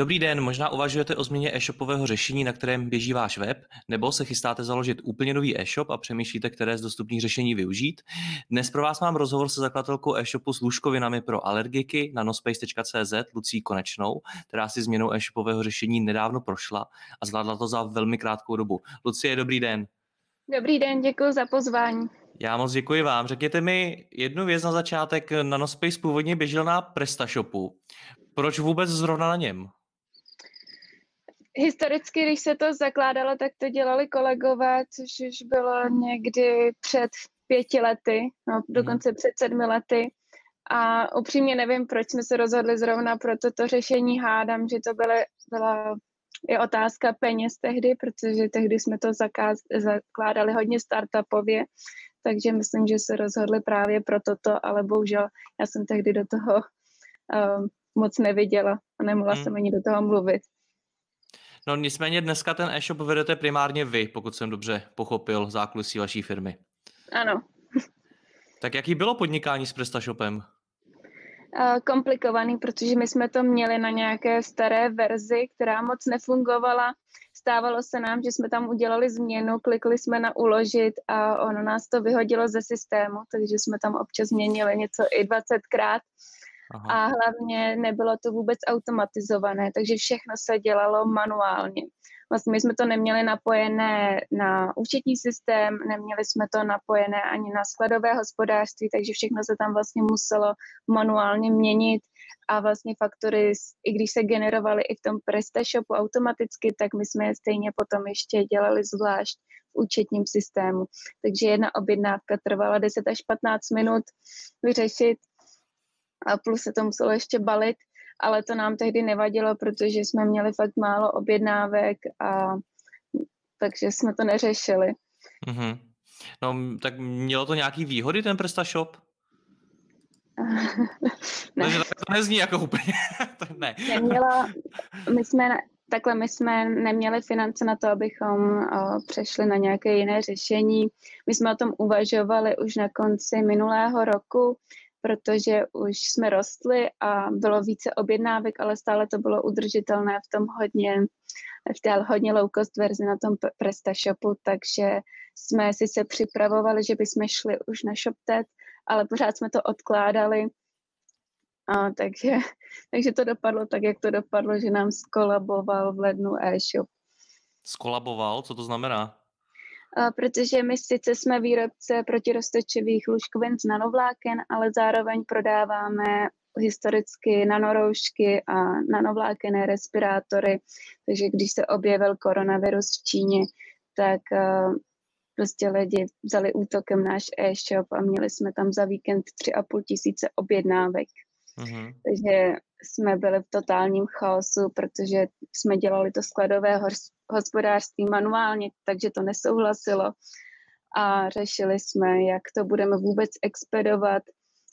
Dobrý den, možná uvažujete o změně e-shopového řešení, na kterém běží váš web, nebo se chystáte založit úplně nový e-shop a přemýšlíte, které z dostupných řešení využít. Dnes pro vás mám rozhovor se zakladatelkou e-shopu s lůžkovinami pro alergiky na nospace.cz Lucí Konečnou, která si změnou e-shopového řešení nedávno prošla a zvládla to za velmi krátkou dobu. Lucie, dobrý den. Dobrý den, děkuji za pozvání. Já moc děkuji vám. Řekněte mi jednu věc na začátek. Nanospace původně běžel na PrestaShopu. Proč vůbec zrovna na něm? Historicky, když se to zakládalo, tak to dělali kolegové, což už bylo někdy před pěti lety, no, mhm. dokonce před sedmi lety. A upřímně nevím, proč jsme se rozhodli zrovna pro toto řešení. Hádám, že to byly, byla je otázka peněz tehdy, protože tehdy jsme to zakáz, zakládali hodně startupově, takže myslím, že se rozhodli právě pro toto, ale bohužel já jsem tehdy do toho uh, moc neviděla a nemohla hmm. jsem ani do toho mluvit. No nicméně dneska ten e-shop vedete primárně vy, pokud jsem dobře pochopil zákulisí vaší firmy. Ano. Tak jaký bylo podnikání s PrestaShopem? komplikovaný, protože my jsme to měli na nějaké staré verzi, která moc nefungovala. Stávalo se nám, že jsme tam udělali změnu, klikli jsme na uložit a ono nás to vyhodilo ze systému, takže jsme tam občas změnili něco i 20krát. Aha. a hlavně nebylo to vůbec automatizované, takže všechno se dělalo manuálně. Vlastně my jsme to neměli napojené na účetní systém, neměli jsme to napojené ani na skladové hospodářství, takže všechno se tam vlastně muselo manuálně měnit a vlastně faktory, i když se generovaly i v tom PrestaShopu automaticky, tak my jsme je stejně potom ještě dělali zvlášť v účetním systému. Takže jedna objednávka trvala 10 až 15 minut vyřešit a plus se to muselo ještě balit, ale to nám tehdy nevadilo, protože jsme měli fakt málo objednávek a takže jsme to neřešili. Mm-hmm. No, tak mělo to nějaký výhody ten PrestaShop? ne. Takže to nezní jako úplně. ne. Nemělo, my jsme, takhle my jsme neměli finance na to, abychom přešli na nějaké jiné řešení. My jsme o tom uvažovali už na konci minulého roku, protože už jsme rostli a bylo více objednávek, ale stále to bylo udržitelné v tom hodně, v té hodně low cost verzi na tom PrestaShopu, takže jsme si se připravovali, že bychom šli už na ShopTet, ale pořád jsme to odkládali, a takže, takže to dopadlo tak, jak to dopadlo, že nám skolaboval v lednu e-shop. Skolaboval? Co to znamená? Protože my sice jsme výrobce protiroztočivých lůžkovin z nanovláken, ale zároveň prodáváme historicky nanoroušky a nanovlákené respirátory. Takže když se objevil koronavirus v Číně, tak prostě lidi vzali útokem náš e-shop a měli jsme tam za víkend tři a půl tisíce objednávek. Mm-hmm. Takže jsme byli v totálním chaosu, protože jsme dělali to skladové hospodářství manuálně, takže to nesouhlasilo. A řešili jsme, jak to budeme vůbec expedovat,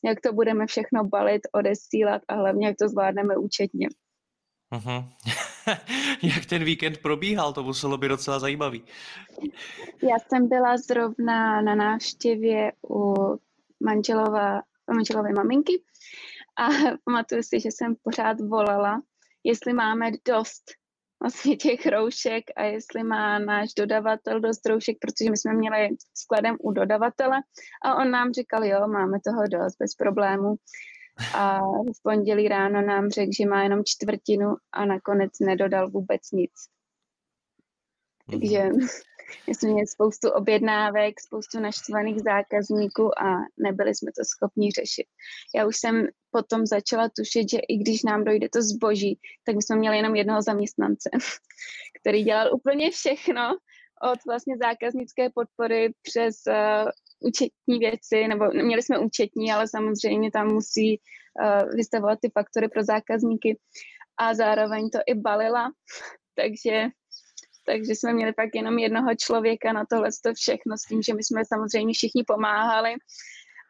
jak to budeme všechno balit, odesílat a hlavně, jak to zvládneme účetně. Uh-huh. jak ten víkend probíhal, to muselo být docela zajímavý. Já jsem byla zrovna na návštěvě u manželova, manželové maminky a pamatuju si, že jsem pořád volala, jestli máme dost vlastně těch roušek a jestli má náš dodavatel dost roušek, protože my jsme měli skladem u dodavatele a on nám říkal, jo, máme toho dost, bez problémů. A v pondělí ráno nám řekl, že má jenom čtvrtinu a nakonec nedodal vůbec nic. Takže, My jsme měli spoustu objednávek, spoustu naštvaných zákazníků a nebyli jsme to schopni řešit. Já už jsem potom začala tušit, že i když nám dojde to zboží, tak my jsme měli jenom jednoho zaměstnance, který dělal úplně všechno od vlastně zákaznické podpory přes uh, účetní věci, nebo měli jsme účetní, ale samozřejmě tam musí uh, vystavovat ty faktory pro zákazníky a zároveň to i balila, takže takže jsme měli pak jenom jednoho člověka na tohle to všechno, s tím, že my jsme samozřejmě všichni pomáhali,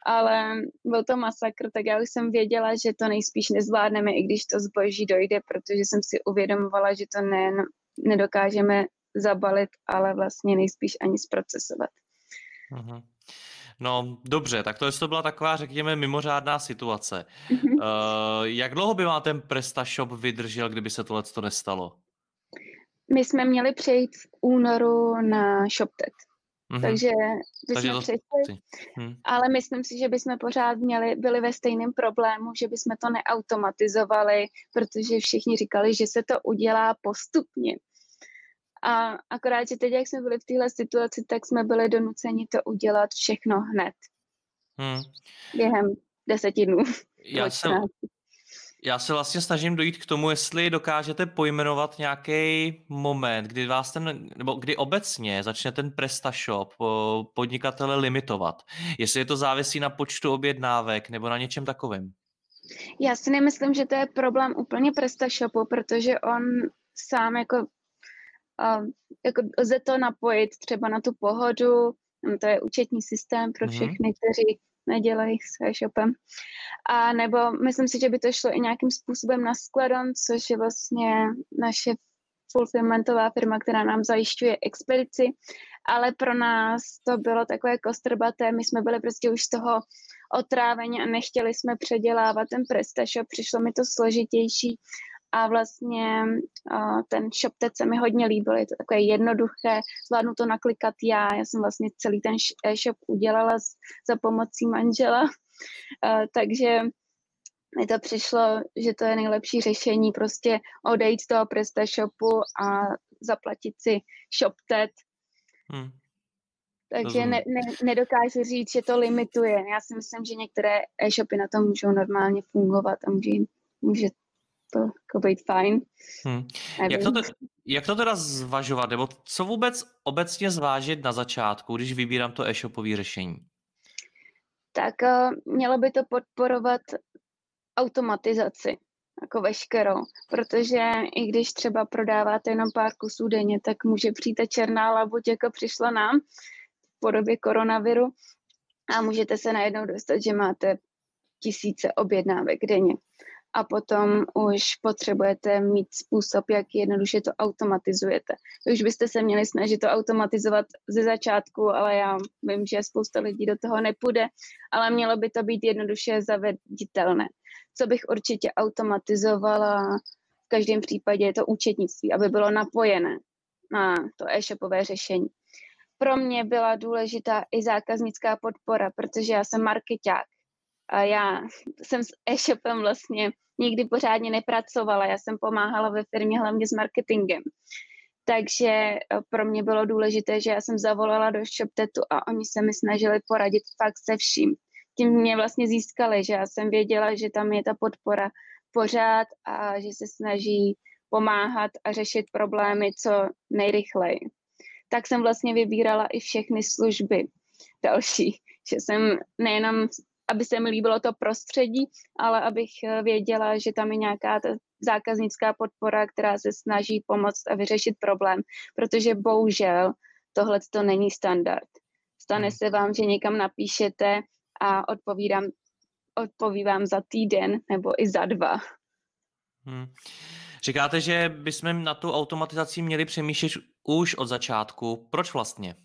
ale byl to masakr, tak já už jsem věděla, že to nejspíš nezvládneme, i když to zboží dojde, protože jsem si uvědomovala, že to nejen nedokážeme zabalit, ale vlastně nejspíš ani zprocesovat. Uh-huh. No dobře, tak to, to byla taková, řekněme, mimořádná situace. Uh, jak dlouho by vám ten PrestaShop vydržel, kdyby se tohle to nestalo? My jsme měli přejít v únoru na ShopTet. Mm-hmm. Takže bychom to... přešli, hmm. ale myslím si, že bychom pořád měli, byli ve stejném problému, že bychom to neautomatizovali, protože všichni říkali, že se to udělá postupně. A akorát, že teď, jak jsme byli v téhle situaci, tak jsme byli donuceni to udělat všechno hned. Hmm. Během deseti dnů. Já jsem, já se vlastně snažím dojít k tomu, jestli dokážete pojmenovat nějaký moment, kdy vás ten, nebo kdy obecně začne ten PrestaShop podnikatele limitovat. Jestli je to závisí na počtu objednávek nebo na něčem takovém. Já si nemyslím, že to je problém úplně PrestaShopu, protože on sám jako, uh, jako lze to napojit třeba na tu pohodu, to je účetní systém pro mhm. všechny, mm-hmm. kteří nedělají s e-shopem. A nebo myslím si, že by to šlo i nějakým způsobem na Skladon, což je vlastně naše fulfillmentová firma, která nám zajišťuje expedici, ale pro nás to bylo takové kostrbaté, my jsme byli prostě už z toho otráveni a nechtěli jsme předělávat ten PrestaShop, přišlo mi to složitější a vlastně uh, ten shop teď se mi hodně líbil, je to takové jednoduché, zvládnu to naklikat já, já jsem vlastně celý ten e-shop udělala za pomocí manžela, uh, takže mi to přišlo, že to je nejlepší řešení, prostě odejít z toho PrestaShopu a zaplatit si ShopTet. Hmm. Takže ne, ne, nedokážu říct, že to limituje. Já si myslím, že některé e-shopy na tom můžou normálně fungovat a může, může to jako být fajn. Hmm. Jak, to jak to teda zvažovat, nebo co vůbec obecně zvážit na začátku, když vybírám to e-shopové řešení? Tak uh, mělo by to podporovat automatizaci, jako veškerou, protože i když třeba prodáváte jenom pár kusů denně, tak může přijít ta černá labuť, jako přišla nám v podobě koronaviru a můžete se najednou dostat, že máte tisíce objednávek denně a potom už potřebujete mít způsob, jak jednoduše to automatizujete. Už byste se měli snažit to automatizovat ze začátku, ale já vím, že spousta lidí do toho nepůjde, ale mělo by to být jednoduše zaveditelné. Co bych určitě automatizovala, v každém případě je to účetnictví, aby bylo napojené na to e-shopové řešení. Pro mě byla důležitá i zákaznická podpora, protože já jsem marketák a já jsem s e-shopem vlastně nikdy pořádně nepracovala. Já jsem pomáhala ve firmě hlavně s marketingem. Takže eh, pro mě bylo důležité, že já jsem zavolala do ShopTetu a oni se mi snažili poradit fakt se vším. Tím mě vlastně získali, že já jsem věděla, že tam je ta podpora pořád a že se snaží pomáhat a řešit problémy co nejrychleji. Tak jsem vlastně vybírala i všechny služby další, že jsem nejenom aby se mi líbilo to prostředí, ale abych eh, věděla, že tam je nějaká ta zákaznická podpora, která se snaží pomoct a vyřešit problém, protože bohužel tohle to není standard. Stane hmm. se vám, že někam napíšete a odpovídám, odpovívám za týden nebo i za dva. Hmm. Říkáte, že bychom na tu automatizaci měli přemýšlet už od začátku. Proč vlastně?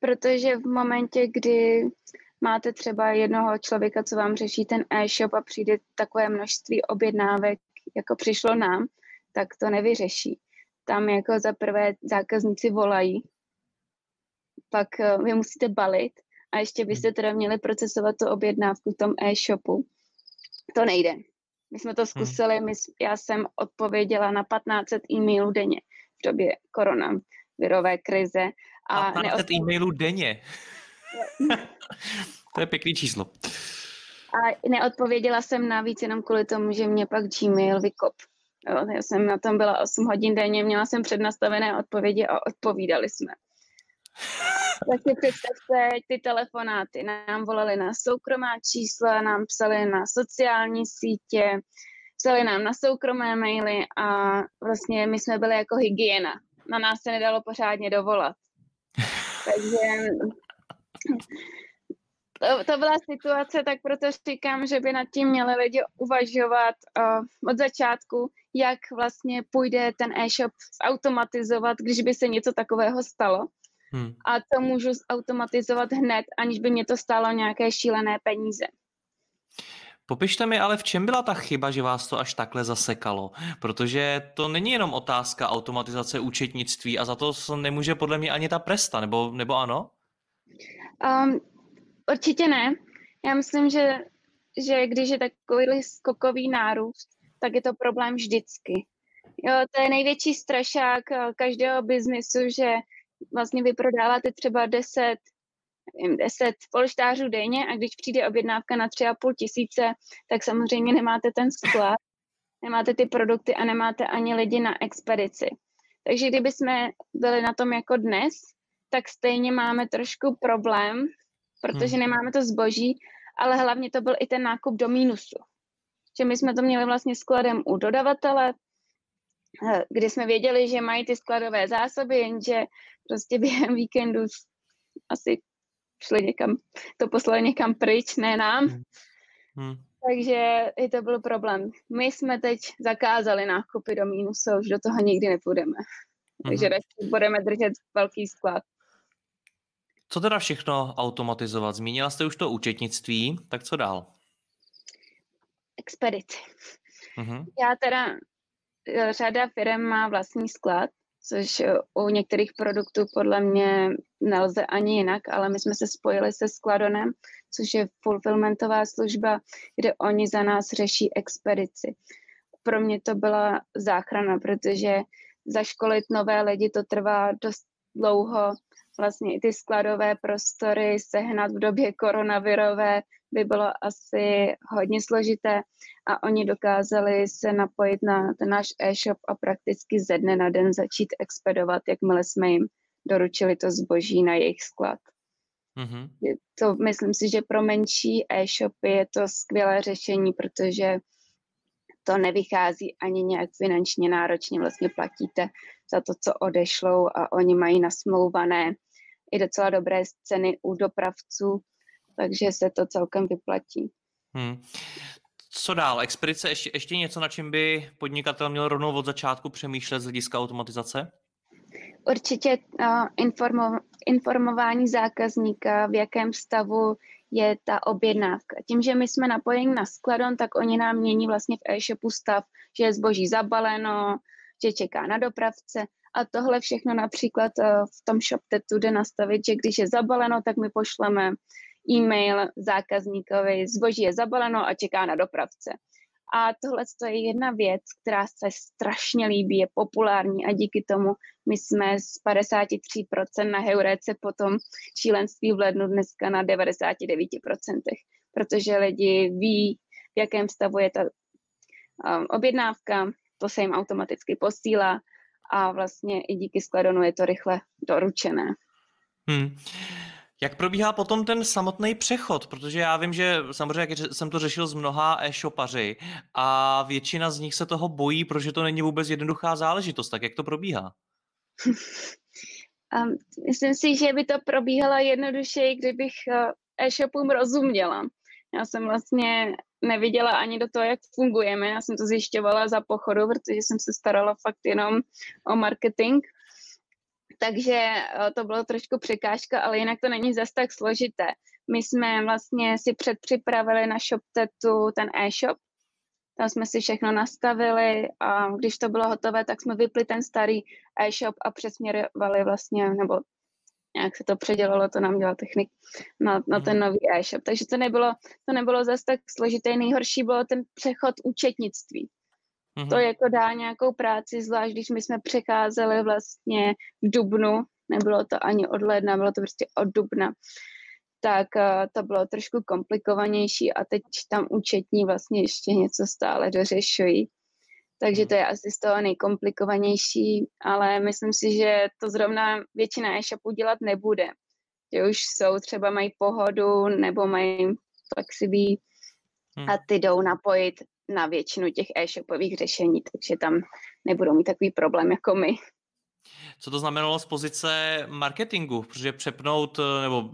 Protože v momentě, kdy máte třeba jednoho člověka, co vám řeší ten e-shop a přijde takové množství objednávek, jako přišlo nám, tak to nevyřeší. Tam jako za prvé zákazníci volají, pak eh, vy musíte balit a ještě byste hmm. teda měli procesovat tu objednávku v tom e-shopu. To nejde. My jsme to hmm. zkusili, my, já jsem odpověděla na 1500 e-mailů denně v době korona virové krize. A 15 neodpov... e-mailů denně. To je pěkný číslo. A neodpověděla jsem navíc jenom kvůli tomu, že mě pak Gmail vykop. Jo, já jsem na tom byla 8 hodin denně, měla jsem přednastavené odpovědi a odpovídali jsme. Tak si představte, ty telefonáty nám volali na soukromá čísla, nám psali na sociální sítě, psali nám na soukromé maily a vlastně my jsme byli jako hygiena. Na nás se nedalo pořádně dovolat. Takže to, to byla situace, tak proto říkám, že by nad tím měli lidi uvažovat uh, od začátku, jak vlastně půjde ten e-shop zautomatizovat, když by se něco takového stalo. Hmm. A to můžu zautomatizovat hned, aniž by mě to stálo nějaké šílené peníze. Popište mi ale, v čem byla ta chyba, že vás to až takhle zasekalo? Protože to není jenom otázka automatizace účetnictví a za to nemůže podle mě ani ta presta, nebo, nebo ano? Um, určitě ne. Já myslím, že, že když je takový skokový nárůst, tak je to problém vždycky. Jo, to je největší strašák eh, každého biznisu, že vlastně vy prodáváte třeba 10, nevím, 10 polštářů denně a když přijde objednávka na 3,5 tisíce, tak samozřejmě nemáte ten sklad, nemáte ty produkty a nemáte ani lidi na expedici. Takže kdyby jsme byli na tom jako dnes, tak stejně máme trošku problém, protože hmm. nemáme to zboží, ale hlavně to byl i ten nákup do mínusu. Že my jsme to měli vlastně skladem u dodavatele, eh, kdy jsme věděli, že mají ty skladové zásoby, jenže prostě během víkendu asi šli někam, to poslali někam pryč, ne nám. Hmm. hmm. Takže i to byl problém. My jsme teď zakázali nákupy do mínusu, už do toho nikdy nepůjdeme. Takže hmm. budeme držet velký sklad. Co teda všechno automatizovat? Zmínila jste už to účetnictví, tak co dál? Expedici. Uh-huh. Já teda, eh, řada firm má vlastní sklad, což eh, u některých produktů podle mě nelze ani jinak, ale my jsme se spojili se Skladonem, což je fulfillmentová služba, kde oni za nás řeší expedici. Pro mě to byla záchrana, protože zaškolit nové lidi to trvá dost dlouho, vlastně i ty skladové prostory sehnat v době koronavirové by bylo asi hodně složité a oni dokázali se napojit na ten náš e-shop a prakticky ze dne na den začít expedovat, jakmile jsme jim doručili to zboží na jejich sklad. Mm-hmm. To myslím si, že pro menší e-shopy je to skvělé řešení, protože to nevychází ani nějak finančně náročně, vlastně platíte za to, co odešlou a oni mají nasmlouvané i docela dobré ceny u dopravců, takže se to celkem vyplatí. Hmm. Co dál? Expedice ještě, ještě něco, na čem by podnikatel měl rovnou od začátku přemýšlet z hlediska automatizace? Určitě uh, informo, informování zákazníka, v jakém stavu je ta objednávka. Tím, že my jsme napojeni na skladon, tak oni nám mění vlastně v e-shopu stav, že je zboží zabaleno, že čeká na dopravce. A tohle všechno například uh, v tom ShopTetu jde nastavit, že když je zabaleno, tak my pošleme e-mail zákazníkovi, zboží je zabaleno a čeká na dopravce. A tohle je jedna věc, která se strašně líbí, je populární a díky tomu my jsme z 53% na Heuréce potom šílenství v lednu dneska na 99%, protože lidi ví, v jakém stavu je ta um, objednávka, to se jim automaticky posílá a vlastně i díky Skladonu je to rychle doručené. Hmm. Jak probíhá potom ten samotný přechod? Protože já vím, že samozřejmě jak jsem to řešil s mnoha e-shopaři a většina z nich se toho bojí, protože to není vůbec jednoduchá záležitost. Tak jak to probíhá? um, myslím si, že by to probíhalo jednodušeji, kdybych uh, e-shopům rozuměla. Já jsem vlastně neviděla ani do toho, jak fungujeme. Já jsem to zjišťovala za pochodu, protože jsem se starala fakt jenom o marketing takže eh, to bylo trošku překážka, ale jinak to není zas tak složité. My jsme vlastně si předpřipravili na ShopTetu ten e-shop, tam jsme si všechno nastavili a když to bylo hotové, tak jsme vypli ten starý e-shop a přesměrovali vlastně, nebo nějak se to předělalo, to nám dělal technik, na, na ten mhm. nový e-shop. Takže to nebylo, to nebylo zase tak složité. Nejhorší bylo ten přechod účetnictví. Mm-hmm. To jako dá nějakou práci, zvlášť když my jsme přecházeli vlastně v Dubnu, nebylo to ani od ledna, bylo to prostě od Dubna, tak uh, to bylo trošku komplikovanější a teď tam účetní vlastně ještě něco stále dořešují. Takže to je asi z toho nejkomplikovanější, ale myslím si, že to zrovna většina e-shopů dělat nebude. Že už jsou, třeba mají pohodu nebo mají flexibí hmm. a ty jdou napojit na většinu těch e-shopových řešení, takže tam nebudou mít takový problém jako my. Co to znamenalo z pozice marketingu? Protože přepnout nebo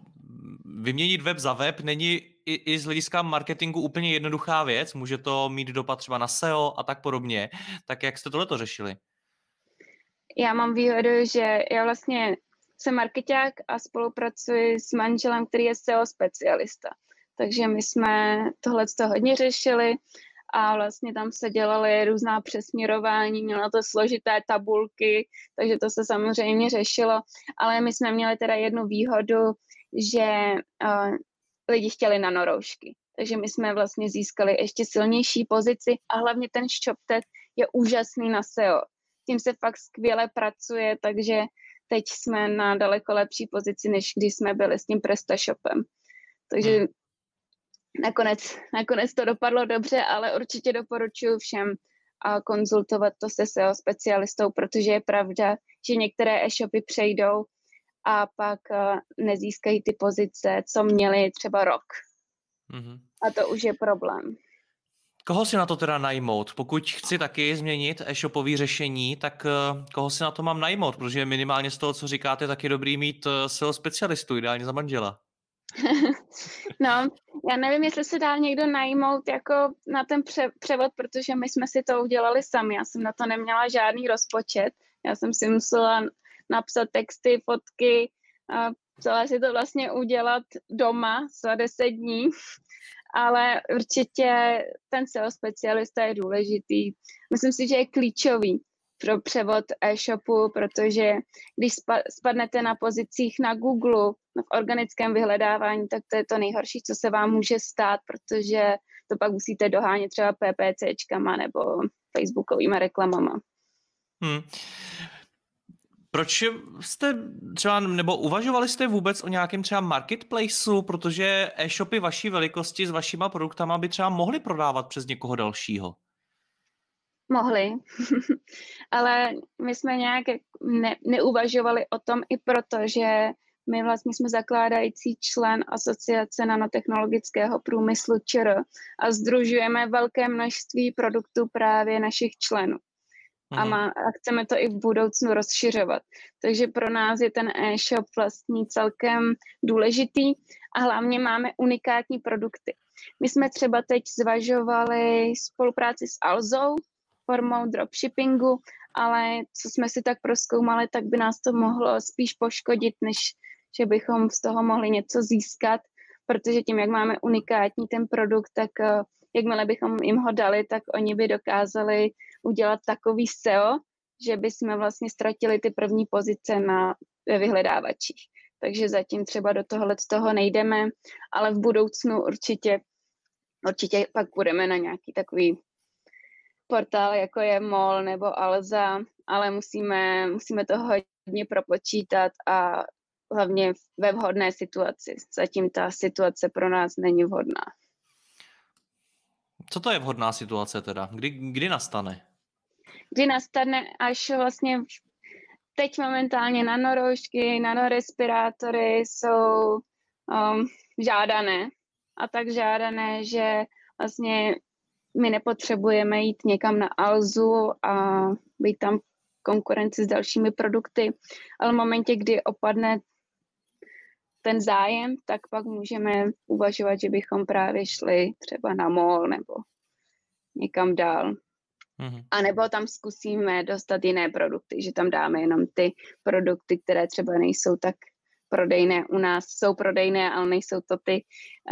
vyměnit web za web není i, i z hlediska marketingu úplně jednoduchá věc. Může to mít dopad třeba na SEO a tak podobně. Tak jak jste tohleto řešili? Já mám výhodu, že já vlastně jsem marketák a spolupracuji s manželem, který je SEO specialista. Takže my jsme tohle hodně řešili a vlastně tam se dělaly různá přesměrování, měla to složité tabulky, takže to se samozřejmě řešilo, ale my jsme měli teda jednu výhodu, že uh, lidi chtěli nanoroušky. Takže my jsme vlastně získali ještě silnější pozici a hlavně ten ShopTet je úžasný na SEO. Tím se fakt skvěle pracuje, takže teď jsme na daleko lepší pozici, než když jsme byli s tím PrestaShopem. Takže hmm. nakonec, nakonec to dopadlo dobře, ale určitě doporučuji všem a konzultovat to se SEO specialistou, protože je pravda, že některé e-shopy přejdou a pak uh, nezískají ty pozice, co měli třeba rok. Mm-hmm. A to už je problém. Koho si na to teda najmout? Pokud chci taky změnit e-shopové řešení, tak uh, koho si na to mám najmout? Protože minimálně z toho, co říkáte, tak je dobrý mít uh, SEO specialistu, ideálně za manžela. no, já nevím, jestli se dá někdo najmout jako na ten pře- převod, protože my jsme si to udělali sami. Já jsem na to neměla žádný rozpočet. Já jsem si musela napsat texty, fotky, a celé si to vlastně udělat doma za deset dní, ale určitě ten SEO specialista je důležitý. Myslím si, že je klíčový pro převod e-shopu, protože když spadnete na pozicích na Google, v organickém vyhledávání, tak to je to nejhorší, co se vám může stát, protože to pak musíte dohánět třeba PPCčkama nebo facebookovými reklamama. Hmm. Proč jste třeba, nebo uvažovali jste vůbec o nějakém třeba marketplaceu, protože e-shopy vaší velikosti s vašima produktama by třeba mohly prodávat přes někoho dalšího? Mohli, ale my jsme nějak ne, neuvažovali o tom i proto, že my vlastně jsme zakládající člen Asociace nanotechnologického průmyslu ČR a združujeme velké množství produktů právě našich členů a, má, a chceme to i v budoucnu rozšiřovat. Takže pro nás je ten e-shop vlastně celkem důležitý a hlavně máme unikátní produkty. My jsme třeba teď zvažovali spolupráci s Alzou formou dropshippingu, ale co jsme si tak proskoumali, tak by nás to mohlo spíš poškodit, než že bychom z toho mohli něco získat, protože tím, jak máme unikátní ten produkt, tak eh, jakmile bychom jim ho dali, tak oni by dokázali udělat takový SEO, že by jsme vlastně ztratili ty první pozice na vyhledávačích. Takže zatím třeba do tohohle toho nejdeme, ale v budoucnu určitě, určitě pak budeme na nějaký takový portál, jako je MOL nebo Alza, ale musíme, musíme to hodně propočítat a hlavně ve vhodné situaci. Zatím ta situace pro nás není vhodná. Co to je vhodná situace teda? Kdy, kdy nastane? Kdy nastane, až vlastně teď momentálně nanoroušky, nanorespirátory jsou um, žádané. A tak žádané, že vlastně my nepotřebujeme jít někam na Alzu a být tam konkurenci s dalšími produkty, ale v momentě, kdy opadne ten zájem, tak pak můžeme uvažovat, že bychom právě šli třeba na mall nebo někam dál. Mm-hmm. A nebo tam zkusíme dostat jiné produkty, že tam dáme jenom ty produkty, které třeba nejsou tak prodejné u nás. Jsou prodejné, ale nejsou to ty,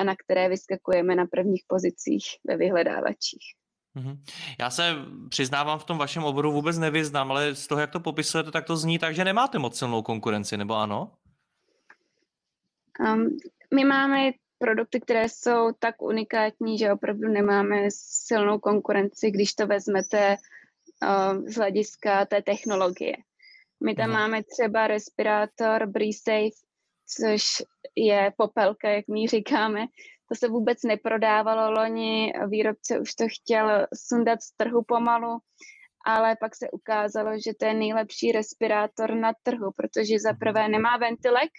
na které vyskakujeme na prvních pozicích ve vyhledávačích. Mm-hmm. Já se přiznávám, v tom vašem oboru vůbec nevyznám, ale z toho, jak to popisujete, tak to zní tak, že nemáte moc silnou konkurenci, nebo ano? Um, my máme produkty, které jsou tak unikátní, že opravdu nemáme silnou konkurenci. Když to vezmete z hlediska té technologie. My tam hmm. máme třeba respirátor BreSafe, což je popelka, jak my říkáme. To se vůbec neprodávalo loni, výrobce už to chtěl sundat z trhu pomalu, ale pak se ukázalo, že to je nejlepší respirátor na trhu, protože za prvé nemá ventilek,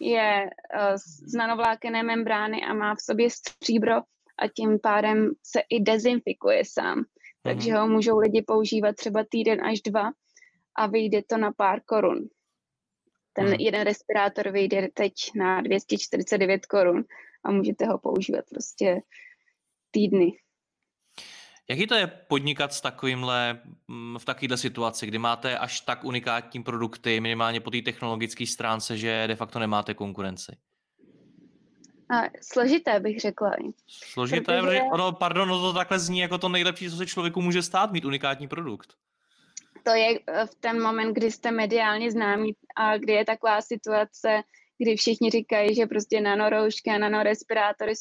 je eh, z nanovlákené membrány a má v sobě stříbro a tím pádem se i dezinfikuje sám. Takže mhm. ho můžou lidi používat třeba týden až dva a vyjde to na pár korun. Ten hmm. jeden respirátor vyjde teď na 249 korun a můžete ho používat prostě týdny. Jaký to je podnikat s takovýmhle, mm, v takovéhle situaci, kdy máte až tak unikátní produkty, minimálně po té technologické stránce, že de facto nemáte konkurenci? A složité bych řekla. Složité, protože... ono, pardon, no to takhle zní jako to nejlepší, co se člověku může stát, mít unikátní produkt to je eh, v ten moment, kdy jste mediálně známí a kdy je taková situace, kdy všichni říkají, že prostě nanoroušky a nanorespirátory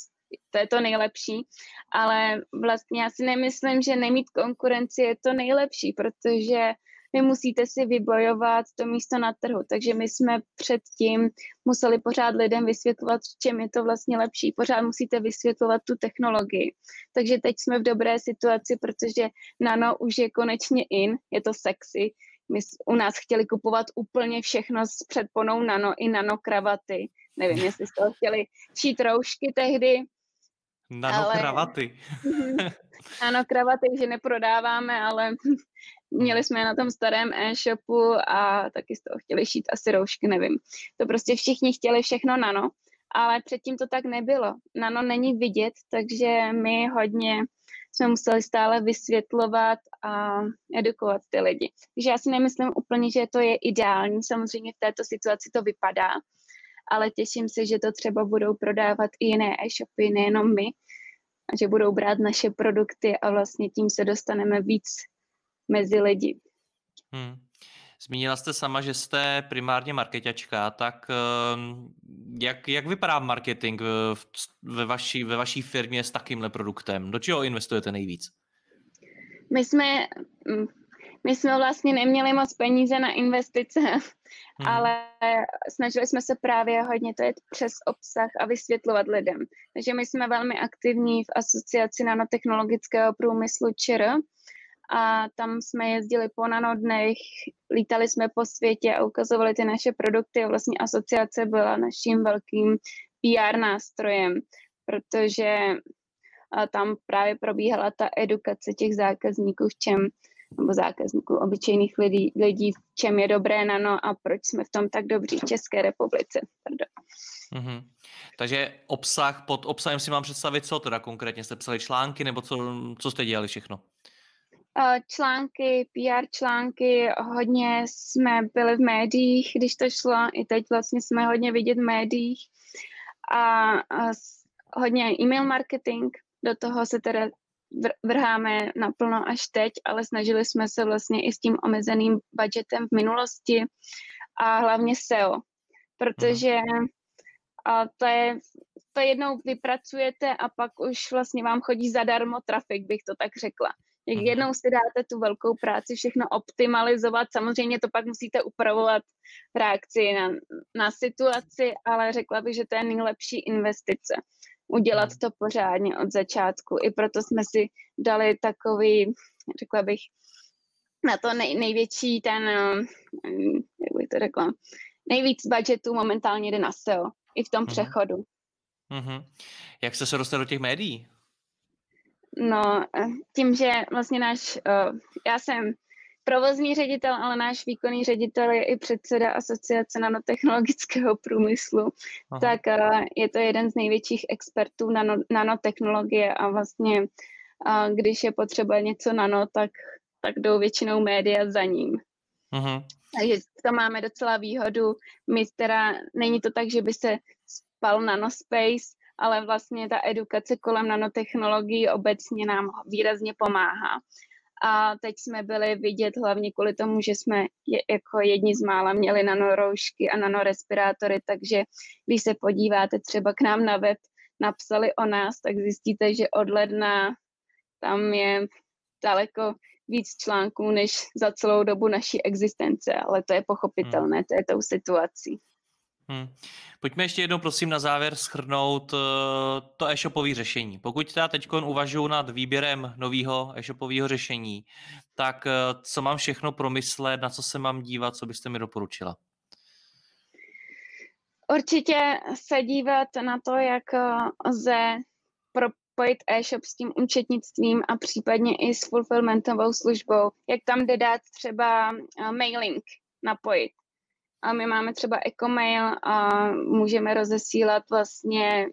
to je to nejlepší, ale vlastně já si nemyslím, že nemít konkurenci je to nejlepší, protože vy musíte si vybojovat to místo na trhu. Takže my jsme předtím museli pořád lidem vysvětlovat, v čem je to vlastně lepší. Pořád musíte vysvětlovat tu technologii. Takže teď jsme v dobré situaci, protože nano už je konečně in, je to sexy. My u nás chtěli kupovat úplně všechno s předponou nano i nano kravaty. Nevím, jestli jste chtěli šít roušky tehdy, Nano ale... kravaty. ano, kravaty, že neprodáváme, ale měli jsme je na tom starém e-shopu a taky z toho chtěli šít asi roušky, nevím. To prostě všichni chtěli všechno nano, ale předtím to tak nebylo. Nano není vidět, takže my hodně jsme museli stále vysvětlovat a edukovat ty lidi. Takže já si nemyslím úplně, že to je ideální. Samozřejmě v této situaci to vypadá, ale těším se, že to třeba budou prodávat i jiné e-shopy, nejenom my, a že budou brát naše produkty a vlastně tím se dostaneme víc mezi lidi. Hmm. Zmínila jste sama, že jste primárně marketačka, tak ehm, jak, jak vypadá marketing ve vaší, ve vaší firmě s takýmhle produktem? Do čeho investujete nejvíc? My jsme, mm, my jsme vlastně neměli moc peníze na investice, hmm. ale snažili jsme se právě hodně to jet přes obsah a vysvětlovat lidem. Takže my jsme velmi aktivní v asociaci nanotechnologického průmyslu ČR, a tam jsme jezdili po nanodnech, lítali jsme po světě a ukazovali ty naše produkty a vlastně asociace byla naším velkým PR nástrojem, protože tam právě probíhala ta edukace těch zákazníků, v čem nebo zákazníků, obyčejných lidí, lidí, v čem je dobré nano a proč jsme v tom tak dobří v České republice. Pardon. Mm-hmm. Takže obsah, pod obsahem si mám představit, co teda konkrétně jste psali články, nebo co, co jste dělali všechno? články, PR články, hodně jsme byli v médiích, když to šlo, i teď vlastně jsme hodně vidět v médiích a, a hodně e-mail marketing, do toho se teda vrháme naplno až teď, ale snažili jsme se vlastně i s tím omezeným budgetem v minulosti a hlavně SEO, protože a to je, to jednou vypracujete a pak už vlastně vám chodí zadarmo trafik, bych to tak řekla. Jak mhm. jednou si dáte tu velkou práci všechno optimalizovat, samozřejmě to pak musíte upravovat v reakci na, na situaci, ale řekla bych, že to je nejlepší investice. Udělat mhm. to pořádně od začátku. I proto jsme si dali takový, řekla bych, na to nej, největší ten, jak bych to řekla, nejvíc budgetu momentálně jde na SEO, i v tom mm-hmm. přechodu. Mm-hmm. Jak jste se dostali do těch médií? No, eh, tím, že vlastně náš, uh, já jsem provozní ředitel, ale náš výkonný ředitel je i předseda Asociace nanotechnologického průmyslu, Aha. tak uh, je to jeden z největších expertů nano, nanotechnologie a vlastně uh, když je potřeba něco nano, tak, tak jdou většinou média za ním. Aha. Takže to máme docela výhodu. My teda, není to tak, že by se spal nanospace, ale vlastně ta edukace kolem nanotechnologií obecně nám výrazně pomáhá. A teď jsme byli vidět hlavně kvůli tomu, že jsme je, jako jedni z mála měli nanoroušky a nanorespirátory, takže když se podíváte třeba k nám na web, napsali o nás, tak zjistíte, že od ledna tam je daleko víc článků než za celou dobu naší existence, ale to je pochopitelné, hmm. to je tou situací. Hmm. Pojďme ještě jednou prosím na závěr schrnout uh, to e-shopové řešení. Pokud teda teď uvažuji nad výběrem nového e-shopového řešení, tak uh, co mám všechno promyslet, na co se mám dívat, co byste mi doporučila? Určitě se dívat na to, jak eh, lze propojit e-shop s tím účetnictvím a případně i s fulfillmentovou službou. Jak tam jde dát třeba mailing napojit a my máme třeba e-mail a můžeme rozesílat vlastně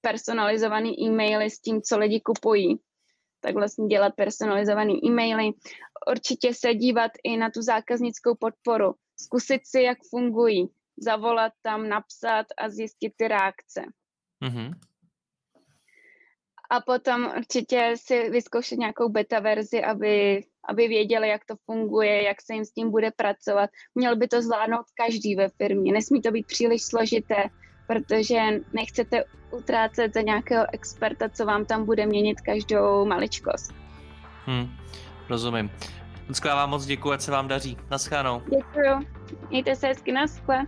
personalizovaný e-maily s tím, co lidi kupují. Tak vlastně dělat personalizované e-maily. Určitě se dívat i na tu zákaznickou podporu. Zkusit si, jak fungují. Zavolat tam, napsat a zjistit ty reakce. Mm-hmm a potom určitě si vyzkoušet nějakou beta verzi, aby, aby věděli, jak to funguje, jak se jim s tím bude pracovat. Měl by to zvládnout každý ve firmě. Nesmí to být příliš složité, protože nechcete utrácet za nějakého experta, co vám tam bude měnit každou maličkost. Hmm, rozumím. Lucko, já vám moc děkuji, ať se vám daří. Naschledanou. Děkuji. Mějte se hezky, naschle.